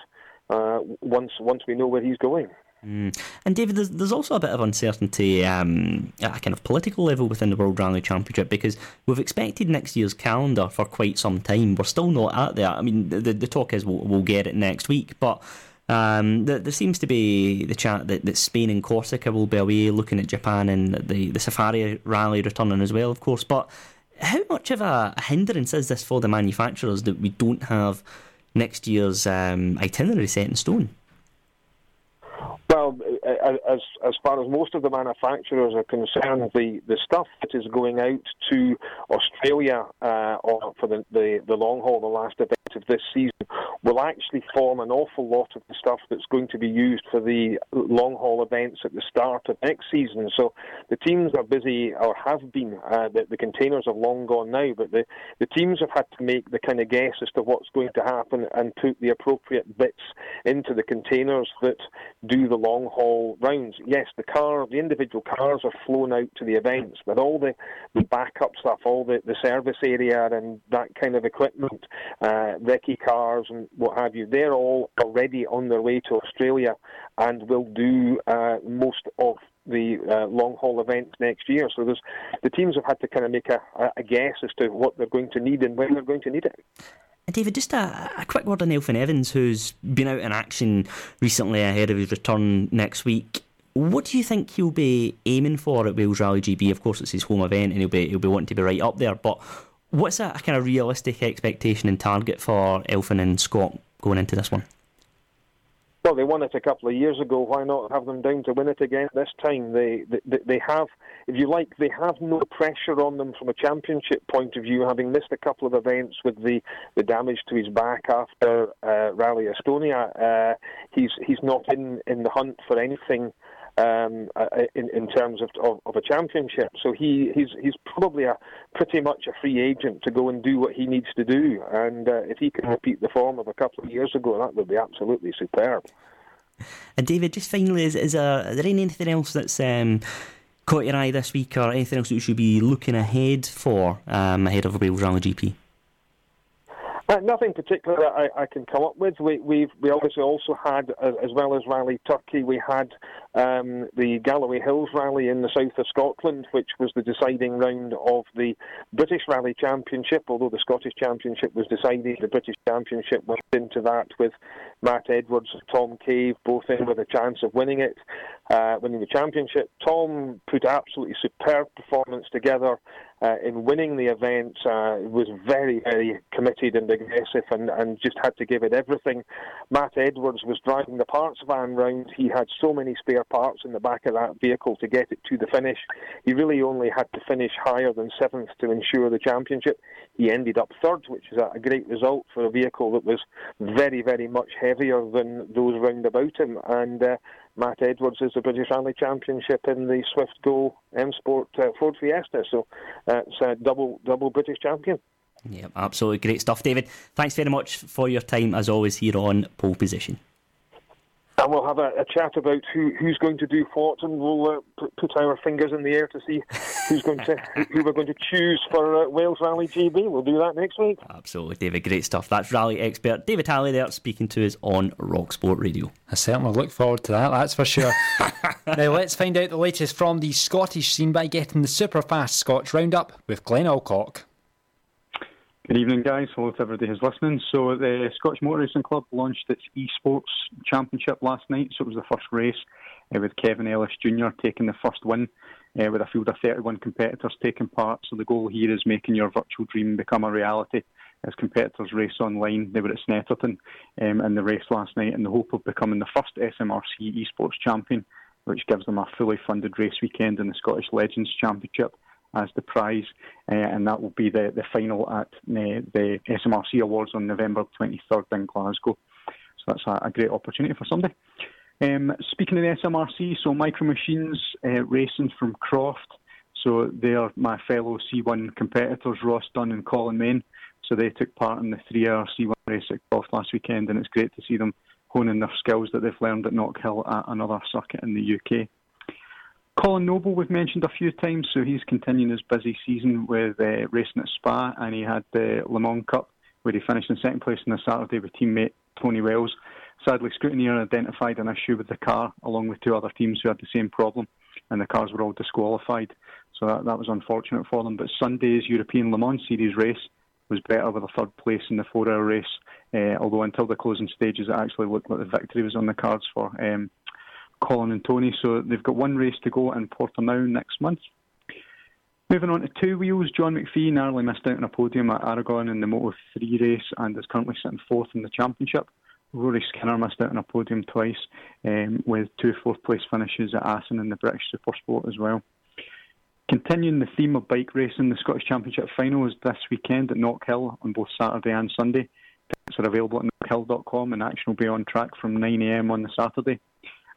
uh, once once we know where he's going. Mm. And David, there's, there's also a bit of uncertainty um, at a kind of political level within the World Rally Championship because we've expected next year's calendar for quite some time. We're still not at there. I mean, the, the talk is we'll, we'll get it next week, but um, there, there, seems to be the chat that, that Spain and Corsica will be away, looking at Japan and the, the Safari rally returning as well, of course. But how much of a, a hindrance is this for the manufacturers that we don't have next year's um, itinerary set in stone? Well, as as far as most of the manufacturers are concerned, the, the stuff that is going out to Australia uh, or for the, the, the long haul, the last event of this season, will actually form an awful lot of the stuff that's going to be used for the long haul events at the start of next season. So the teams are busy, or have been. Uh, the, the containers have long gone now, but the, the teams have had to make the kind of guess as to what's going to happen and put the appropriate bits into the containers that do the long haul rounds. Yes, the car, the individual cars are flown out to the events, but all the, the backup stuff, all the, the service area and that kind of equipment, uh, cars and what have you, they're all already on their way to Australia and will do uh, most of the uh, long haul events next year. So the teams have had to kind of make a, a guess as to what they're going to need and when they're going to need it. David, just a, a, quick word on Elfyn Evans, who's been out in action recently ahead of his return next week. What do you think he'll be aiming for at Wales Rally GB? Of course, it's his home event, and he'll be he'll be wanting to be right up there. But what's a, a kind of realistic expectation and target for Elfyn and Scott going into this one? Well, they won it a couple of years ago. Why not have them down to win it again this time? They, they, they have, if you like, they have no pressure on them from a championship point of view, having missed a couple of events with the, the damage to his back after uh, Rally Estonia. Uh, he's he's not in, in the hunt for anything um, uh, in, in terms of, of, of, a championship. So he, he's, he's probably a pretty much a free agent to go and do what he needs to do. And uh, if he can repeat the form of a couple of years ago, that would be absolutely superb. And David, just finally, is, is, there, is there anything else that's um, caught your eye this week, or anything else that you should be looking ahead for um, ahead of Wales Rally GB? Uh, nothing particular that I, I, can come up with. We, we've we obviously also had, uh, as well as Rally Turkey, we had um, the Galloway Hills Rally in the south of Scotland, which was the deciding round of the British Rally Championship. Although the Scottish Championship was decided, the British Championship went into that with Matt Edwards and Tom Cave both in with a chance of winning it, uh, winning the championship. Tom put absolutely superb performance together uh, in winning the event, uh, was very, very committed and aggressive and, and just had to give it everything. Matt Edwards was driving the parts van round. He had so many spare parts in the back of that vehicle to get it to the finish. He really only had to finish higher than seventh to ensure the championship. He ended up third, which is a great result for a vehicle that was very, very much heavier than those round about him. And uh, Matt Edwards is the British Rally Championship in the Swift Go M Sport uh, Ford Fiesta. So it's a double double British champion. Yeah, absolutely great stuff, David. Thanks very much for your time as always here on Pole Position and we'll have a, a, chat about who, who's going to do what, and we'll uh, put, put, our fingers in the air to see who's going to who we're going to choose for uh, Wales Rally GB. We'll do that next week. Absolutely, David. Great stuff. That's rally expert David Halley there speaking to us on Rock Sport Radio. I certainly look forward to that. That's for sure. now let's find out the latest from the Scottish scene by getting the Superfast Scots roundup with Glenn Alcock. Good evening, guys. Hello to everybody who's listening. So, the Scottish Motor Racing Club launched its esports championship last night. So, it was the first race uh, with Kevin Ellis Jr. taking the first win uh, with a field of 31 competitors taking part. So, the goal here is making your virtual dream become a reality. As competitors race online, they were at Snetterton um, in the race last night in the hope of becoming the first SMRC esports champion, which gives them a fully funded race weekend in the Scottish Legends Championship as the prize, uh, and that will be the, the final at uh, the SMRC Awards on November 23rd in Glasgow. So that's a, a great opportunity for somebody. Um, speaking of SMRC, so Micro Machines uh, racing from Croft. So they are my fellow C1 competitors, Ross Dunn and Colin Main. So they took part in the three-hour C1 race at Croft last weekend, and it's great to see them honing their skills that they've learned at Knockhill at another circuit in the UK. Colin Noble, we've mentioned a few times, so he's continuing his busy season with uh, racing at Spa, and he had the Le Mans Cup where he finished in second place on the Saturday with teammate Tony Wells. Sadly, Scrutineer identified an issue with the car, along with two other teams who had the same problem, and the cars were all disqualified. So that, that was unfortunate for them. But Sunday's European Le Mans Series race was better with a third place in the four-hour race, uh, although until the closing stages, it actually looked like the victory was on the cards for um, Colin and Tony. So they've got one race to go in Portimao next month. Moving on to two wheels, John McPhee narrowly missed out on a podium at Aragon in the Moto 3 race and is currently sitting fourth in the championship. Rory Skinner missed out on a podium twice um, with two fourth place finishes at Assen in the British Supersport as well. Continuing the theme of bike racing, the Scottish Championship final is this weekend at Knockhill on both Saturday and Sunday. Tickets are available at knockhill.com and action will be on track from 9am on the Saturday.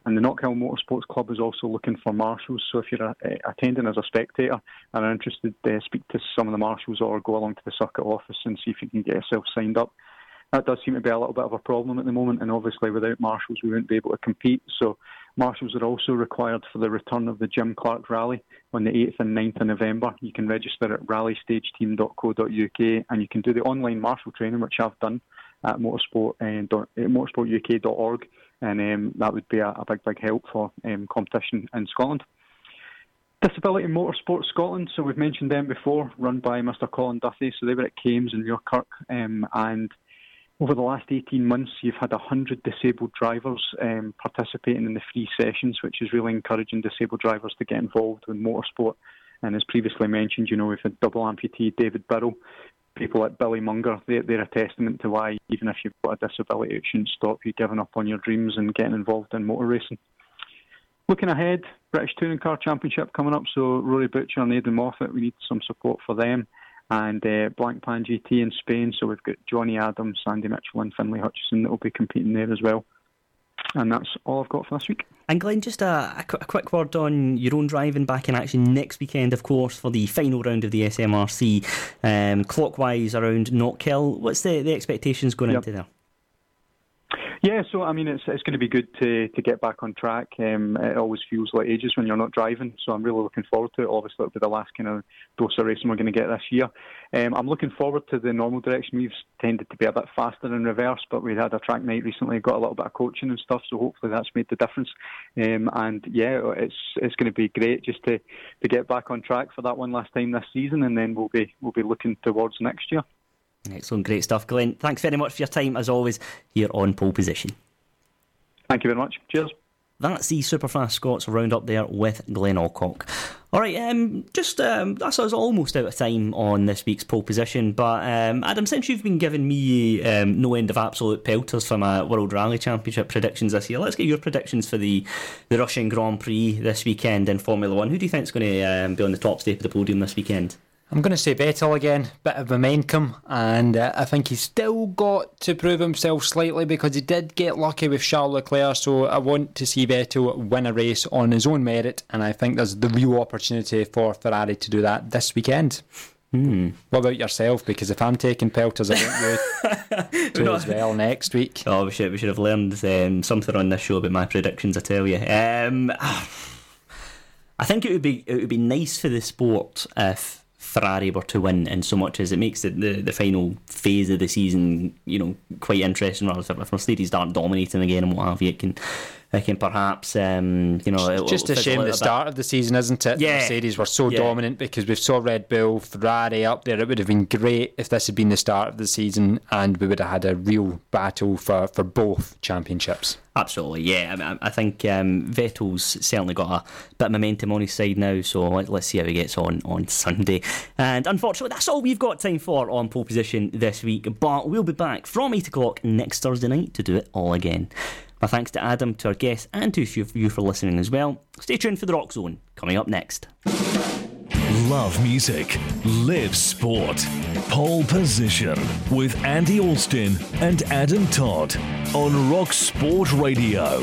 And the Knockhill Motorsports Club is also looking for marshals. So if you're uh, attending as a spectator and are interested, uh, speak to some of the marshals or go along to the circuit office and see if you can get yourself signed up. That does seem to be a little bit of a problem at the moment, and obviously without marshals we wouldn't be able to compete. So marshals are also required for the return of the Jim Clark Rally on the 8th and 9th of November. You can register at rallystageteam.co.uk and you can do the online marshal training, which I've done at motorsport, uh, motorsportuk.org and um, that would be a, a, big, big help for um, competition in Scotland. Disability Motorsport Scotland, so we've mentioned them before, run by Mr. Colin Duthie. So they were at Kames in Muirkirk, um, and over the last 18 months, you've had 100 disabled drivers um, participating in the free sessions, which is really encouraging disabled drivers to get involved with motorsport. And as previously mentioned, you know, we've had double amputee David Birrell, people like Billy Monger, they're, they're a testament to why, even if you've got a disability, it shouldn't stop you giving up on your dreams and getting involved in motor racing. Looking ahead, British Touring Car Championship coming up, so Rory Butcher and Aiden Moffat, we need some support for them. And uh, Blancpain GT in Spain, so we've got Johnny Adams, Sandy Mitchell, and Finlay Hutchison that will be competing there as well. And that's all I've got for this week. And Glenn, just a, a, quick word on your own driving back in action next weekend, of course, for the final round of the SMRC, um, clockwise around Knockhill. What's the, the expectations going yep. into there? Yeah, so I mean, it's it's going to be good to, to get back on track. Um, it always feels like ages when you're not driving, so I'm really looking forward to it. Obviously, it'll be the last kind of dose of racing we're going to get this year. Um, I'm looking forward to the normal direction. We've tended to be a bit faster in reverse, but we had a track night recently, got a little bit of coaching and stuff, so hopefully that's made the difference. Um, and yeah, it's it's going to be great just to, to get back on track for that one last time this season, and then we'll be we'll be looking towards next year. Excellent, great stuff, Glenn. Thanks very much for your time, as always, here on Pole Position. Thank you very much. Cheers. That's the Superfast Scots roundup there with Glenn Alcock. All right, um, just um, that's us almost out of time on this week's pole position. But um, Adam, since you've been giving me um, no end of absolute pelters for my World Rally Championship predictions this year, let's get your predictions for the, the Russian Grand Prix this weekend in Formula One. Who do you think is going to um, be on the top step of the podium this weekend? I'm going to say Vettel again, bit of momentum, and uh, I think he's still got to prove himself slightly because he did get lucky with Charles Leclerc. So I want to see Vettel win a race on his own merit, and I think there's the real opportunity for Ferrari to do that this weekend. Hmm. What about yourself? Because if I'm taking pelters, I want you to as well next week. Oh, we should we should have learned um, something on this show about my predictions. I tell you. Um, I think it would be it would be nice for the sport if Ferrari were to win, in so much as it makes the, the, the final phase of the season, you know, quite interesting. Rather, if Mercedes start dominating again and what have you, it can, can perhaps, um, you know, it's just a shame the start of the season, isn't it? Yeah. Mercedes were so Yeah. dominant because we've saw Red Bull, Ferrari up there. It would have been great if this had been the start of the season and we would have had a real battle for, for both championships. Absolutely, yeah. I, mean, I think um, Vettel's certainly got a bit of momentum on his side now, so let's see how he gets on on Sunday. And unfortunately, that's all we've got time for on pole position this week. But we'll be back from 8 o'clock next Thursday night to do it all again. My thanks to Adam, to our guests, and to you for listening as well. Stay tuned for the Rock Zone coming up next. Love music, live sport. Pole position with Andy Alston and Adam Todd on Rock Sport Radio.